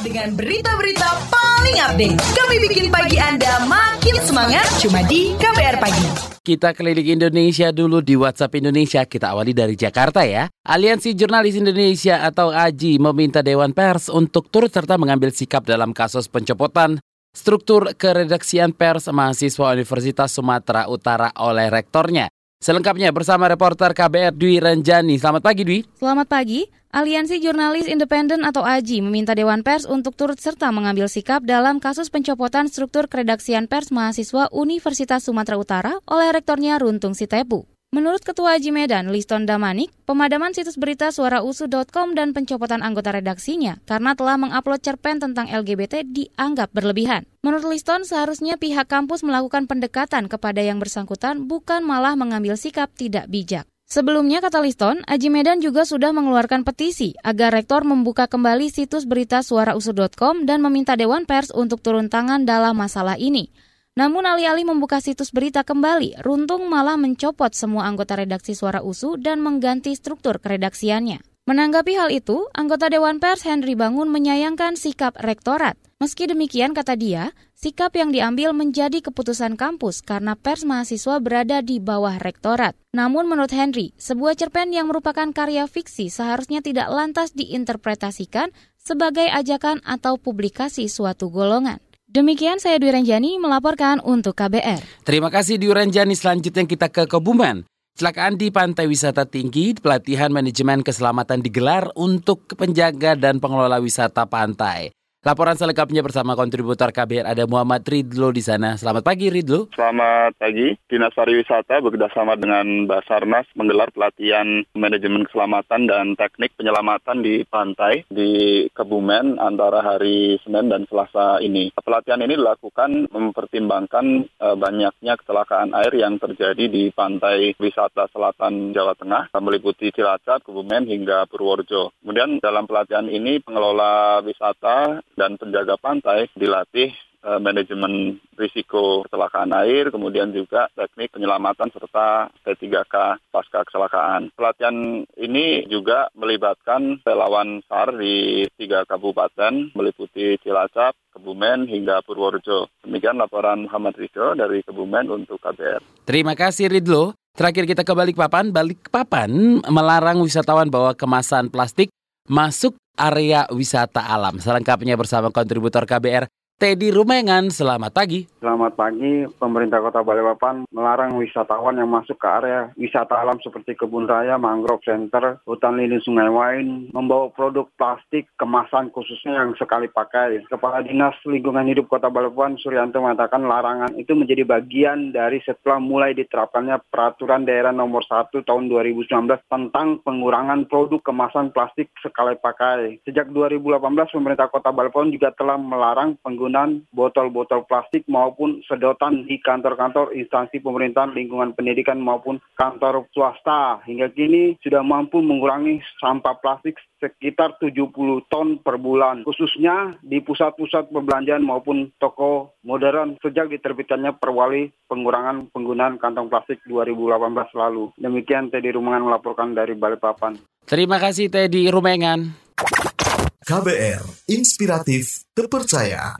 Dengan berita-berita paling update, kami bikin pagi Anda makin semangat cuma di KBR Pagi. Kita keliling Indonesia dulu di WhatsApp Indonesia. Kita awali dari Jakarta ya. Aliansi Jurnalis Indonesia atau AJI meminta Dewan Pers untuk turut serta mengambil sikap dalam kasus pencopotan struktur keredaksian pers mahasiswa Universitas Sumatera Utara oleh rektornya. Selengkapnya bersama reporter KBR Dwi Renjani. Selamat pagi Dwi. Selamat pagi. Aliansi Jurnalis Independen atau AJI meminta Dewan Pers untuk turut serta mengambil sikap dalam kasus pencopotan struktur keredaksian pers mahasiswa Universitas Sumatera Utara oleh rektornya Runtung Sitepu. Menurut Ketua Haji Medan, Liston Damanik, pemadaman situs berita suarausu.com dan pencopotan anggota redaksinya karena telah mengupload cerpen tentang LGBT dianggap berlebihan. Menurut Liston, seharusnya pihak kampus melakukan pendekatan kepada yang bersangkutan bukan malah mengambil sikap tidak bijak. Sebelumnya, kata Liston, Aji Medan juga sudah mengeluarkan petisi agar rektor membuka kembali situs berita suarausu.com dan meminta Dewan Pers untuk turun tangan dalam masalah ini. Namun alih-alih membuka situs berita kembali, Runtung malah mencopot semua anggota redaksi Suara USU dan mengganti struktur keredaksiannya. Menanggapi hal itu, anggota Dewan Pers Henry Bangun menyayangkan sikap rektorat. Meski demikian, kata dia, sikap yang diambil menjadi keputusan kampus karena pers mahasiswa berada di bawah rektorat. Namun menurut Henry, sebuah cerpen yang merupakan karya fiksi seharusnya tidak lantas diinterpretasikan sebagai ajakan atau publikasi suatu golongan. Demikian saya Dwi Renjani melaporkan untuk KBR. Terima kasih Dwi Renjani. Selanjutnya kita ke Kebumen. Celakaan di Pantai Wisata Tinggi, pelatihan manajemen keselamatan digelar untuk penjaga dan pengelola wisata pantai. Laporan selengkapnya bersama kontributor KBR ada Muhammad Ridlo di sana. Selamat pagi Ridlo. Selamat pagi. Dinas Pariwisata bekerjasama dengan Basarnas menggelar pelatihan manajemen keselamatan dan teknik penyelamatan di pantai di Kebumen antara hari Senin dan Selasa ini. Pelatihan ini dilakukan mempertimbangkan uh, banyaknya kecelakaan air yang terjadi di pantai wisata selatan Jawa Tengah, meliputi Cilacap, Kebumen hingga Purworejo. Kemudian dalam pelatihan ini pengelola wisata dan penjaga pantai dilatih uh, manajemen risiko kecelakaan air, kemudian juga teknik penyelamatan serta P3K pasca kecelakaan. Pelatihan ini juga melibatkan relawan SAR di tiga kabupaten, meliputi Cilacap, Kebumen, hingga Purworejo. Demikian laporan Muhammad Ridho dari Kebumen untuk KBR. Terima kasih Ridlo. Terakhir kita ke Balikpapan. Balikpapan melarang wisatawan bawa kemasan plastik masuk area wisata alam. Selengkapnya bersama kontributor KBR Teddy Rumengan, selamat pagi. Selamat pagi, pemerintah kota Balikpapan melarang wisatawan yang masuk ke area wisata alam seperti kebun raya, mangrove center, hutan lindung sungai Wain, membawa produk plastik kemasan khususnya yang sekali pakai. Kepala Dinas Lingkungan Hidup Kota Balikpapan, Suryanto mengatakan larangan itu menjadi bagian dari setelah mulai diterapkannya peraturan daerah nomor 1 tahun 2019 tentang pengurangan produk kemasan plastik sekali pakai. Sejak 2018, pemerintah kota Balikpapan juga telah melarang penggunaan penggunaan botol-botol plastik maupun sedotan di kantor-kantor instansi pemerintahan lingkungan pendidikan maupun kantor swasta. Hingga kini sudah mampu mengurangi sampah plastik sekitar 70 ton per bulan, khususnya di pusat-pusat perbelanjaan maupun toko modern sejak diterbitkannya perwali pengurangan penggunaan kantong plastik 2018 lalu. Demikian Teddy Rumengan melaporkan dari Balikpapan. Terima kasih Teddy Rumengan. KBR, inspiratif, terpercaya.